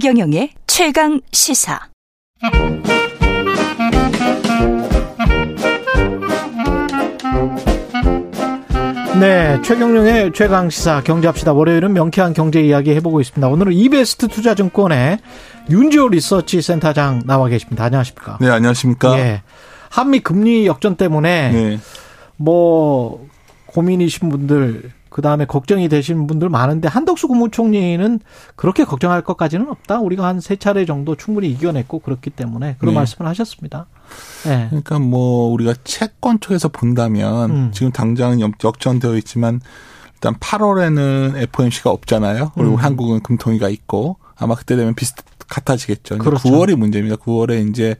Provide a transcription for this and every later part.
최경영의 최강 시사. 네, 최경영의 최강 시사 경제합시다. 월요일은 명쾌한 경제 이야기 해보고 있습니다. 오늘은 이베스트 투자증권의 윤지호 리서치 센터장 나와 계십니다. 안녕하십니까? 네, 안녕하십니까? 예. 한미 금리 역전 때문에 네. 뭐 고민이신 분들 그 다음에 걱정이 되시는 분들 많은데 한덕수 국무총리는 그렇게 걱정할 것까지는 없다. 우리가 한 세 차례 정도 충분히 이겨냈고 그렇기 때문에 그런 네. 말씀을 하셨습니다. 네. 그러니까 뭐 우리가 채권 쪽에서 본다면 음. 지금 당장 역- 역전되어 있지만 일단 8월에는 FOMC가 없잖아요. 그리고 음. 한국은 금통위가 있고 아마 그때 되면 비슷 같아지겠죠. 그렇죠. 9월이 문제입니다. 9월에 이제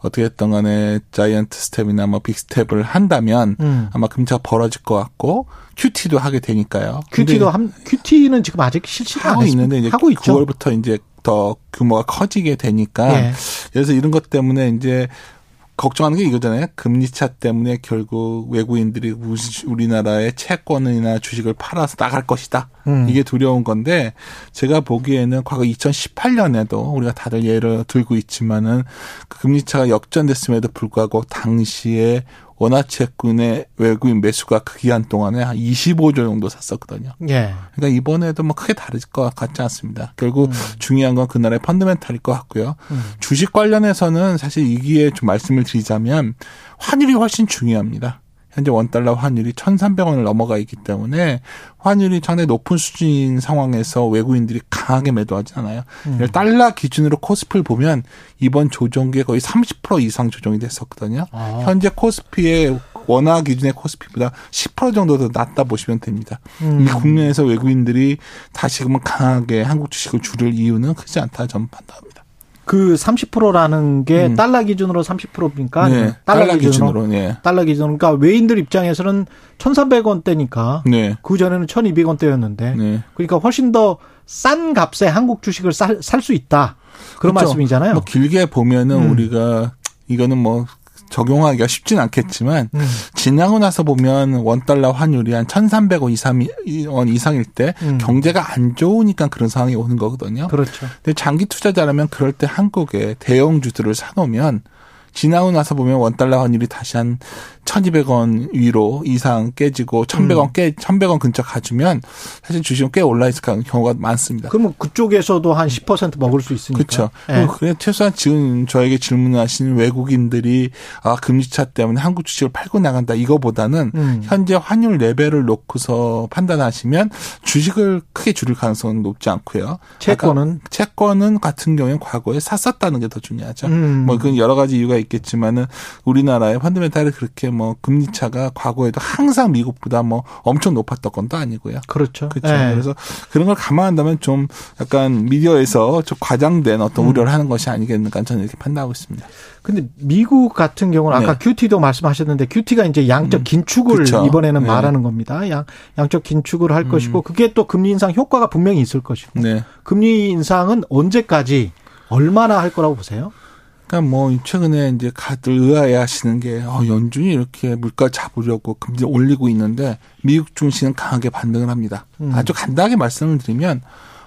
어떻게 했던 간에 giant step이나 뭐 big step을 한다면 음. 아마 금리가 벌어질 것 같고 QT도 하게 되니까요. 큐티도 한 큐티는 지금 아직 실시를 안 하고. 있는데 이제 하고 있죠. 9월부터 이제 더 규모가 커지게 되니까 예. 그래서 이런 것 때문에 이제 걱정하는 게 이거잖아요. 금리차 때문에 결국 외국인들이 우리나라의 채권이나 주식을 팔아서 나갈 것이다. 음. 이게 두려운 건데 제가 보기에는 과거 2018년에도 우리가 다들 예를 들고 있지만은 그 금리차가 역전됐음에도 불구하고 당시에 원화채권의 외국인 매수가 그 기간 동안에 한 25조 정도 샀었거든요. 예. 그러니까 이번에도 뭐 크게 다를 것 같지 않습니다. 결국 음. 중요한 건 그날의 펀드멘탈일 것 같고요. 음. 주식 관련해서는 사실 이기에 좀 말씀을 드리자면 환율이 훨씬 중요합니다. 현재 원달러 환율이 1,300원을 넘어가 있기 때문에 환율이 상당히 높은 수준인 상황에서 외국인들이 강하게 매도하지 않아요. 음. 달러 기준으로 코스피를 보면 이번 조정기에 거의 30% 이상 조정이 됐었거든요. 아. 현재 코스피의 원화 기준의 코스피보다 10% 정도 더 낮다 보시면 됩니다. 음. 이 국면에서 외국인들이 다시금은 강하게 한국 주식을 줄일 이유는 크지 않다 저는 판단합니다. 그 30%라는 게 음. 달러 기준으로 30%입니까? 네, 달러 기준으로, 네. 달러 기준으로. 그러니까 외인들 입장에서는 1,300원대니까 네. 그 전에는 1,200원대였는데 네. 그러니까 훨씬 더 싼 값에 한국 주식을 살 수 있다. 그런 그렇죠. 말씀이잖아요. 뭐 길게 보면은 음. 우리가 이거는 뭐 적용하기가 쉽진 않겠지만 음. 지나고 나서 보면 원달러 환율이 한 1,300원 이상 원 이상일 때 음. 경제가 안 좋으니까 그런 상황이 오는 거거든요. 그렇죠. 근데 장기 투자자라면 그럴 때 한국에 대형 주들을 사 놓으면 지나고 나서 보면 원달러 환율이 다시 한 1,200원 위로 이상 깨지고 1,100원 음. 깨 1,100원 근처 가주면 사실 주식은 꽤 올라 있을 경우가 많습니다. 그러면 그쪽에서도 한10% 먹을 수 있으니까. 그렇죠. 예. 그래 최소한 지금 저에게 질문하신 외국인들이 아 금리차 때문에 한국 주식을 팔고 나간다 이거보다는 음. 현재 환율 레벨을 놓고서 판단하시면 주식을 크게 줄일 가능성은 높지 않고요. 채권은 채권은 같은 경우에는 과거에 샀었다는 게 더 중요하죠. 음. 뭐 그건 여러 가지 이유가 있겠지만은 우리나라의 펀드멘탈이 그렇게 뭐 금리 차가 과거에도 항상 미국보다 뭐 엄청 높았던 건또 아니고요. 그렇죠. 그렇죠. 예. 그래서 그런 걸 감안한다면 좀 약간 미디어에서 좀 과장된 어떤 음. 우려를 하는 것이 아니겠는가 저는 이렇게 판단하고 있습니다. 근데 미국 같은 경우는 아까 네. 큐티도 말씀하셨는데 큐티가 이제 양적 음. 긴축을 그렇죠. 이번에는 네. 말하는 겁니다. 양 양적 긴축을 할 음. 것이고 그게 또 금리 인상 효과가 분명히 있을 것이고 네. 금리 인상은 언제까지 얼마나 할 거라고 보세요? 그러니까 뭐 최근에 이제 다들 의아해하시는 게 어, 연준이 이렇게 물가 잡으려고 금리 올리고 있는데 미국 증시는 강하게 반등을 합니다. 음. 아주 간단하게 말씀을 드리면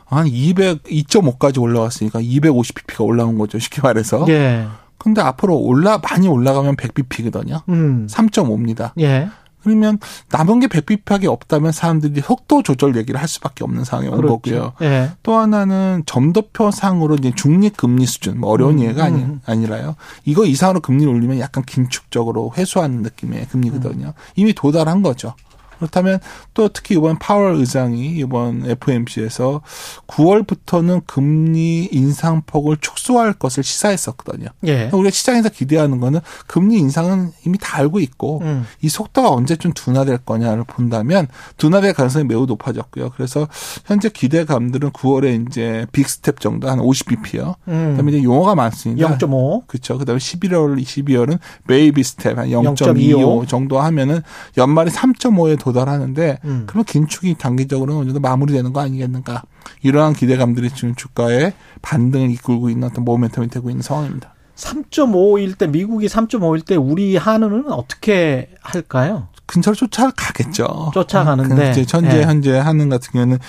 한 200, 2.5까지 올라왔으니까 250pp가 올라온 거죠. 쉽게 말해서. 예. 근데 앞으로 올라 많이 올라가면 100bp거든요. 음. 3.5입니다. 예. 그러면 남은 게 100bp밖에 없다면 사람들이 속도 조절 얘기를 할 수밖에 없는 상황이 온 그렇죠. 거고요. 예. 또 하나는 점도표상으로 이제 중립 금리 수준, 뭐 어려운 음, 예가 아니, 음. 아니라요. 이거 이상으로 금리를 올리면 약간 긴축적으로 회수하는 느낌의 금리거든요. 음. 이미 도달한 거죠. 그렇다면 또 특히 이번 파월 의장이 이번 FOMC에서 9월부터는 금리 인상폭을 축소할 것을 시사했었거든요. 예. 우리가 시장에서 기대하는 거는 금리 인상은 이미 다 알고 있고 음. 이 속도가 언제쯤 둔화될 거냐를 본다면 둔화될 가능성이 매우 높아졌고요. 그래서 현재 기대감들은 9월에 이제 big step 정도 한 50bp요. 음. 그다음에 이제 용어가 많습니다. 0.5. 그렇죠. 그다음에 11월, 12월은 baby step 한 0.25 0.25 정도 하면은 연말에 3.5에 도 달하는데 음. 그러면 긴축이 단기적으로 어느 정도 마무리되는 거 아니겠는가? 이러한 기대감들이 지금 주가의 반등을 이끌고 있는 어떤 모멘텀이 되고 있는 상황입니다. 3.5일 때 미국이 3.5일 때 우리 한은은 어떻게 할까요? 근처로 쫓아가겠죠. 쫓아가는데. 그 이제 현재 예. 현재 하는 같은 경우는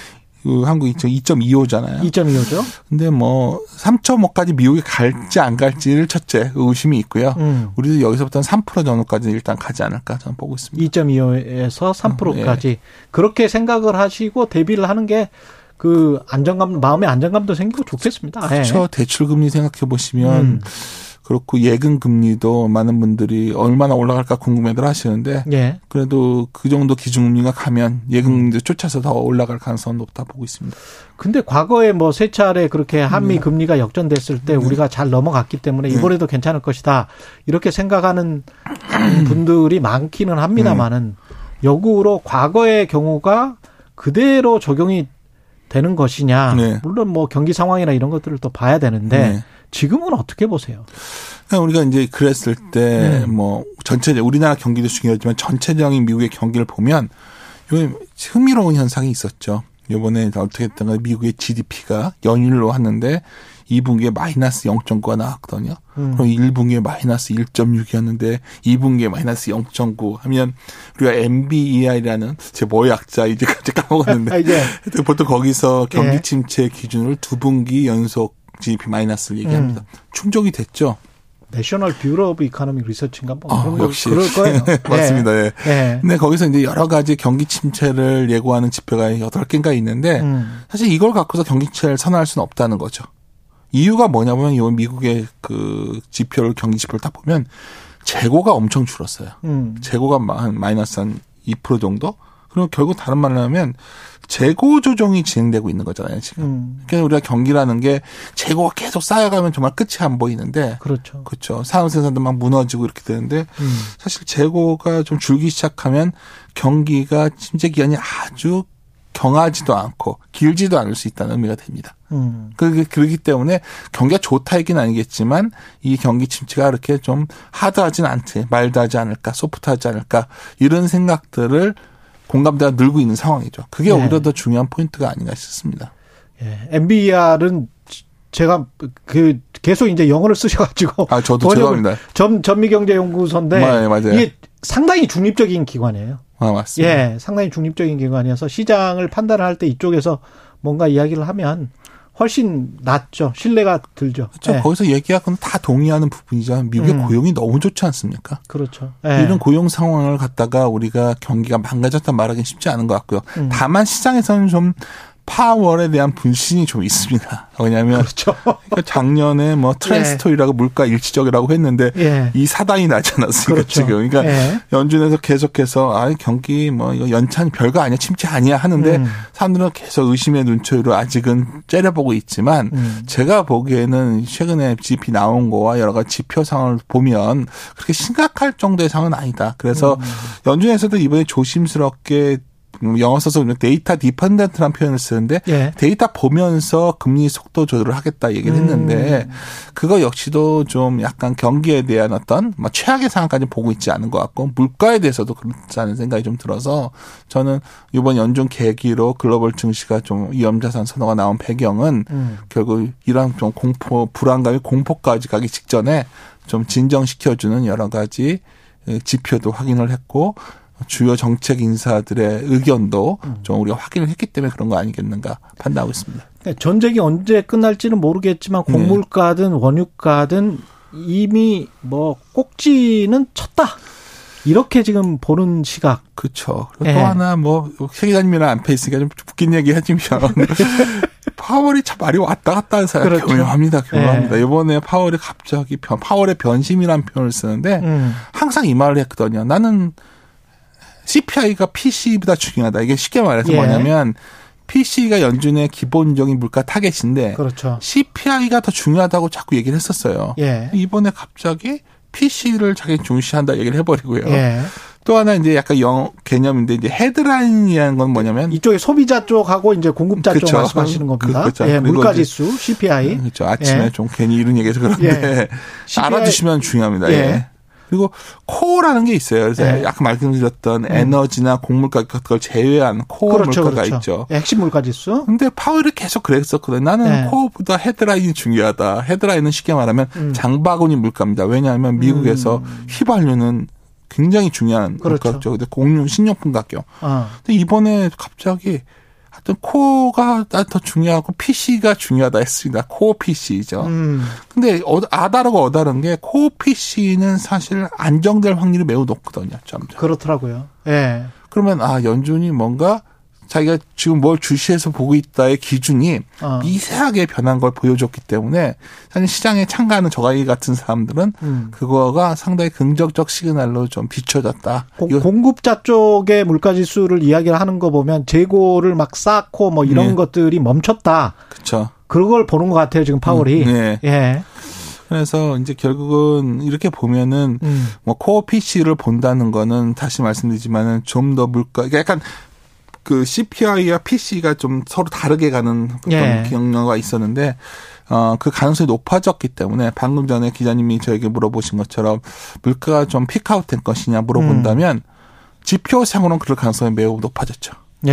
그 한국 2.25잖아요. 2.25죠. 근데 뭐 3.5까지 미국이 갈지 안 갈지를 첫째 의심이 있고요. 음. 우리도 여기서부터는 3% 정도까지 일단 가지 않을까 저는 보고 있습니다. 2.25에서 3%까지 예. 그렇게 생각을 하시고 대비를 하는 게 그 안정감 마음의 안정감도 생기고 좋겠습니다. 예. 그렇죠. 대출 금리 생각해 보시면 음. 그렇고 예금 금리도 많은 분들이 얼마나 올라갈까 궁금해들 하시는데 예. 그래도 그 정도 기준금리가 가면 예금 금리도 쫓아서 더 올라갈 가능성은 높다 보고 있습니다. 근데 과거에 뭐 세 차례 그렇게 한미 네. 금리가 역전됐을 때 우리가 잘 넘어갔기 때문에 네. 이번에도 괜찮을 것이다. 이렇게 생각하는 분들이 많기는 합니다만은 역으로 과거의 경우가 그대로 적용이 되는 것이냐. 네. 물론 뭐 경기 상황이나 이런 것들을 또 봐야 되는데 네. 지금은 어떻게 보세요? 그러니까 우리가 이제 그랬을 때 음. 뭐 전체 우리나라 경기도 중요하지만 전체적인 미국의 경기를 보면 요 흥미로운 현상이 있었죠. 이번에 어떻게 했던가 미국의 GDP가 연일로 왔는데 2분기에 마이너스 0.9가 나왔거든요. 음. 그럼 1분기에 마이너스 1.6이었는데 2분기에 마이너스 0.9 하면 우리가 NBER라는 제 뭐 약자 이제 갑자기 까먹었는데 아, 하여튼 보통 거기서 경기 예. 침체 기준을 두 분기 연속 GDP 마이너스를 얘기합니다. 음. 충족이 됐죠. National Bureau of Economic Research인가 뭐 아, 그런 거 역시. 그럴 거예요. 맞습니다. 예. 예. 근데 거기서 이제 여러 가지 경기 침체를 예고하는 지표가 여덟 개인가 있는데 음. 사실 이걸 갖고서 경기 침체를 선언할 수는 없다는 거죠. 이유가 뭐냐면 이 미국의 그 지표를 경기 지표를 딱 보면 재고가 엄청 줄었어요. 음. 재고가 마- 한 마이너스 한 2% 정도? 그럼 결국 다른 말로 하면 재고 조정이 진행되고 있는 거잖아요, 지금. 음. 그러니까 우리가 경기라는 게 재고가 계속 쌓여가면 정말 끝이 안 보이는데 그렇죠. 그렇죠. 산업 생산도 막 무너지고 이렇게 되는데 음. 사실 재고가 좀 줄기 시작하면 경기가 침체 기간이 아주 경하지도 않고 길지도 않을 수 있다는 의미가 됩니다. 음. 그, 그렇기 때문에 경기가 좋다 이긴 아니겠지만 이 경기 침체가 이렇게 좀 하드하진 않지, 말드하지 않을까, 소프트하지 않을까 이런 생각들을 공감대가 늘고 있는 상황이죠. 그게 네. 오히려 더 중요한 포인트가 아닌가 싶습니다. 예. MBR은 제가 그 계속 이제 영어를 쓰셔가지고 아, 저도 죄송합니다. 전 전미경제연구소인데 네, 맞아요. 이게 상당히 중립적인 기관이에요. 아, 맞습니다. 예, 상당히 중립적인 기관이어서 시장을 판단할 때 이쪽에서 뭔가 이야기를 하면 훨씬 낫죠. 신뢰가 들죠. 그렇죠. 예, 거기서 얘기하고는 다 동의하는 부분이죠. 미국의 음. 고용이 너무 좋지 않습니까? 그렇죠. 예. 이런 고용 상황을 갖다가 우리가 경기가 망가졌다 말하기는 쉽지 않은 것 같고요. 음. 다만 시장에서는 좀 파월에 대한 불신이 좀 있습니다. 왜냐하면 그렇죠. 그러니까 작년에 뭐 트랜스토리라고 물가 일치적이라고 했는데 예. 이 사단이 나지 않았습니까 그렇죠. 지금? 그러니까 예. 연준에서 계속해서 아 경기 뭐 이거 연찬 별거 아니야 침체 아니야 하는데 음. 사람들은 계속 의심의 눈초리로 아직은 째려보고 있지만 음. 제가 보기에는 최근에 GDP 나온 거와 여러 가지 지표 상황을 보면 그렇게 심각할 정도의 상황은 아니다. 그래서 음. 연준에서도 이번에 조심스럽게 음, 영어 써서 data dependent라는 표현을 쓰는데 예. 데이터 보면서 금리 속도 조절을 하겠다 얘기를 했는데 음. 그거 역시도 좀 약간 경기에 대한 어떤 뭐 최악의 상황까지 보고 있지 않은 것 같고 물가에 대해서도 그렇다는 생각이 좀 들어서 저는 이번 연준 계기로 글로벌 증시가 좀 위험자산 선호가 나온 배경은 음. 결국 이런 좀 공포 불안감이 공포까지 가기 직전에 좀 진정시켜주는 여러 가지 지표도 확인을 했고 주요 정책 인사들의 의견도 좀 우리가 확인을 했기 때문에 그런 거 아니겠는가 판단하고 있습니다. 그러니까 전쟁이 언제 끝날지는 모르겠지만 네. 곡물가든 원유가든 이미 뭐 꼭지는 쳤다. 이렇게 지금 보는 시각. 그렇죠. 예. 또 하나 뭐 세계장님이랑 앞에 있으니까 좀 웃긴 얘기 하지만 파월이 참 말이 왔다 갔다 해서 그렇죠. 교묘합니다. 교묘합니다. 예. 이번에 파월이 갑자기 변, 파월의 변심이라는 표현을 쓰는데 음. 항상 이 말을 했거든요. 나는 CPI가 PC보다 중요하다. 이게 쉽게 말해서 예. 뭐냐면 PC가 연준의 기본적인 물가 타겟인데 그렇죠. CPI가 더 중요하다고 자꾸 얘기를 했었어요. 예. 이번에 갑자기 PC를 자기 중시한다 얘기를 해버리고요. 예. 또 하나 이제 약간 영 개념인데 이제 헤드라인이라는 건 뭐냐면 이쪽에 소비자 쪽하고 이제 공급자 쪽 그쵸. 말씀하시는 겁니다. 그- 그쵸. 예, 그리고 물가 지수 CPI. 그렇죠. 아침에 예. 좀 괜히 이런 얘기해서 그런데 CPI 알아두시면 중요합니다. 예. 예. 그리고 코어라는 게 있어요. 그래서 예. 아까 말씀드렸던 에너지나 곡물가 같은 걸 제외한 코어 그렇죠, 물가가 그렇죠. 있죠. 예, 핵심 물가 지수. 근데 파월이 계속 그랬었거든요. 나는 네. 코어보다 헤드라인이 중요하다. 헤드라인은 쉽게 말하면 음. 장바구니 물가입니다. 왜냐하면 미국에서 휘발유는 굉장히 중요한 그렇죠. 물가죠. 근데 공유 신용품 가격. 어. 근데 이번에 갑자기 어떤 코어가 더 중요하고 PC가 중요하다 했습니다. 코어 PC죠. 음. 근데 어, 아다르고 어다른 게 코어 PC는 사실 안정될 확률이 매우 높거든요. 점점. 그렇더라고요. 예. 그러면 아 연준이 뭔가 자기가 지금 뭘 주시해서 보고 있다의 기준이 어. 미세하게 변한 걸 보여줬기 때문에 사실 시장에 참가하는 저가이 같은 사람들은 음. 그거가 상당히 긍정적 시그널로 좀 비춰졌다. 공, 이거 공급자 쪽의 물가 지수를 이야기를 하는 거 보면 재고를 막 쌓고 뭐 이런 네. 것들이 멈췄다. 그렇죠. 그걸 보는 것 같아요 지금 파월이. 음, 네. 예. 그래서 이제 결국은 이렇게 보면은 음. 뭐 코어 PC를 본다는 거는 다시 말씀드리지만은 좀 더 물가 그러니까 약간 그 CPI와 PC가 좀 서로 다르게 가는 어떤 예. 경로가 있었는데 어 그 가능성이 높아졌기 때문에 방금 전에 기자님이 저에게 물어보신 것처럼 물가가 좀 피크아웃된 것이냐 물어본다면 음. 지표상으로는 그럴 가능성이 매우 높아졌죠. 예.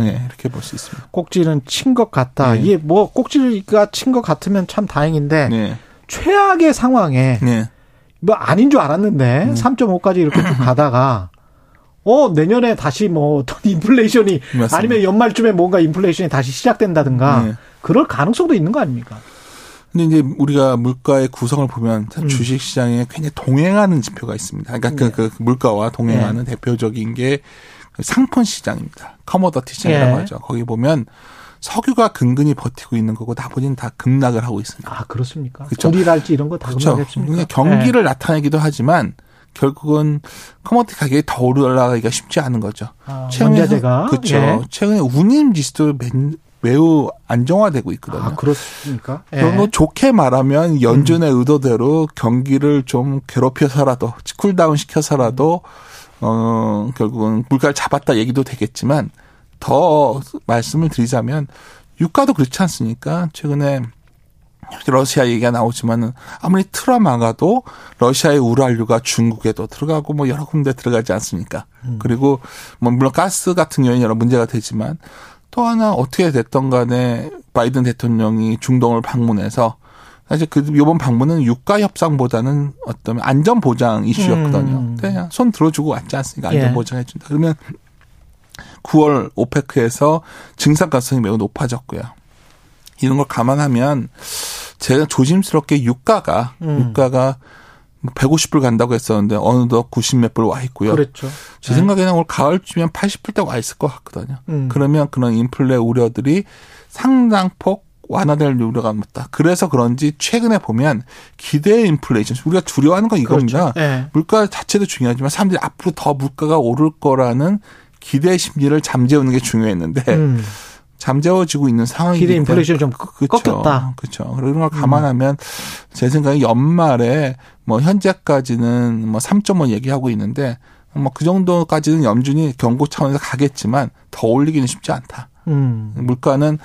네, 이렇게 볼 수 있습니다. 꼭지는 친 것 같다. 네. 이게 뭐 꼭지가 친 것 같으면 참 다행인데 네, 최악의 상황에 네, 뭐 아닌 줄 알았는데 음. 3.5까지 이렇게 쭉 가다가 어 내년에 다시 뭐 어떤 인플레이션이 맞습니다. 아니면 연말쯤에 뭔가 인플레이션이 다시 시작된다든가 네. 그럴 가능성도 있는 거 아닙니까? 근데 이제 우리가 물가의 구성을 보면 음. 주식 시장에 굉장히 동행하는 지표가 있습니다. 그러니까 네. 그, 그 물가와 동행하는 대표적인 게 상품 시장입니다. 커머더티 시장이라고 예. 하죠. 거기 보면 석유가 근근히 버티고 있는 거고 나머지는 다 급락을 하고 있습니다. 아 그렇습니까? 그쵸. 우리랄지 이런 거다 그렇죠. 그렇겠습니까? 그냥 경기를 나타내기도 하지만 결국은 커머더티 가격이 더 올라가기가 쉽지 않은 거죠. 아, 최근에 그렇죠. 예. 최근에 운임 지수도 매- 매우 안정화되고 있거든요. 아 그렇습니까? 예. 그런 거 좋게 말하면 연준의 의도대로 경기를 좀 괴롭혀서라도 cool down 시켜서라도 어 결국은 물가를 잡았다 얘기도 되겠지만 더 말씀을 드리자면 유가도 그렇지 않습니까? 최근에 러시아 얘기가 나오지만은 아무리 틀어막아도 러시아의 우랄유가 중국에도 들어가고 뭐 여러 군데 들어가지 않습니까? 그리고 뭐 물론 가스 같은 경우는 여러 문제가 되지만 또 하나 어떻게 됐던 간에 바이든 대통령이 중동을 방문해서 사실 그 이번 방문은 유가 협상보다는 어떤 안전 보장 이슈였거든요. 음. 그냥 손 들어주고 왔지 않습니까? 예. 안전 보장해 준다. 그러면 9월 오페크에서 증상 가능성이 매우 높아졌고요. 이런 걸 감안하면 제가 조심스럽게 유가가 음. 유가가 150불 간다고 했었는데 어느덧 90몇 불 와 있고요. 그랬죠. 제 생각에는 올 가을쯤이면 80불대 와 있을 것 같거든요. 음. 그러면 그런 인플레 우려들이 상당폭 완화될 우려가 높다. 그래서 그런지 최근에 보면 기대 인플레이션 우리가 두려워하는 건 이겁니다. 그렇죠. 예. 물가 자체도 중요하지만 사람들이 앞으로 더 물가가 오를 거라는 기대 심리를 잠재우는 게 중요했는데 음. 잠재워지고 있는 상황이기 때문에 인플레이션이 좀 그쵸. 꺾였다. 음. 그렇죠. 그런 걸 감안하면 제 생각에 연말에 뭐 현재까지는 뭐 3.5 얘기하고 있는데 뭐 그 정도까지는 염준이 경고 차원에서 가겠지만 더 올리기는 쉽지 않다. 음. 물가는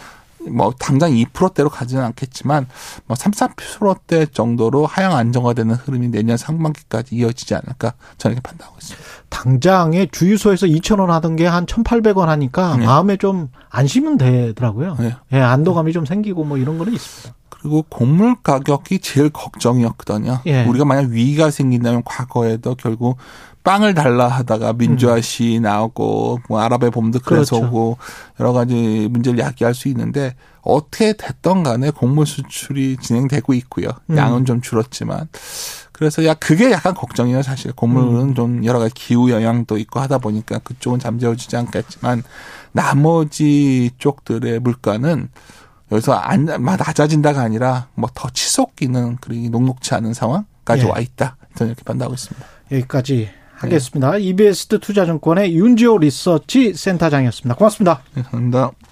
뭐 당장 2%대로 가지는 않겠지만 뭐 3, 4%대 정도로 하향 안정화되는 흐름이 내년 상반기까지 이어지지 않을까 저는 이렇게 판단하고 있습니다. 당장에 주유소에서 2,000원 하던 게 한 1,800원 하니까 네. 마음에 좀 안심은 되더라고요. 네. 예, 안도감이 좀 생기고 뭐 이런 거는 있습니다. 그리고 곡물 가격이 제일 걱정이었거든요. 예. 우리가 만약 위기가 생긴다면 과거에도 결국 빵을 달라 하다가 민주화 시 나오고 뭐 아랍의 봄도 그래서 음. 그렇죠. 오고 여러 가지 문제를 야기할 수 있는데 어떻게 됐던 간에 곡물 수출이 진행되고 있고요. 음. 양은 좀 줄었지만 그래서 야 그게 약간 걱정이에요 사실 곡물은 음. 좀 여러 가지 기후 영향도 있고 하다 보니까 그쪽은 잠재워지지 않겠지만 나머지 쪽들의 물가는 여기서 안, 막 낮아진다가 아니라 뭐더 치솟 기는 그리 녹록치 않은 상황까지 예. 와 있다. 저는 이렇게 판단하고 있습니다. 여기까지 하겠습니다. EBS 투자증권의 윤지호 리서치 센터장이었습니다. 고맙습니다. 네, 감사합니다.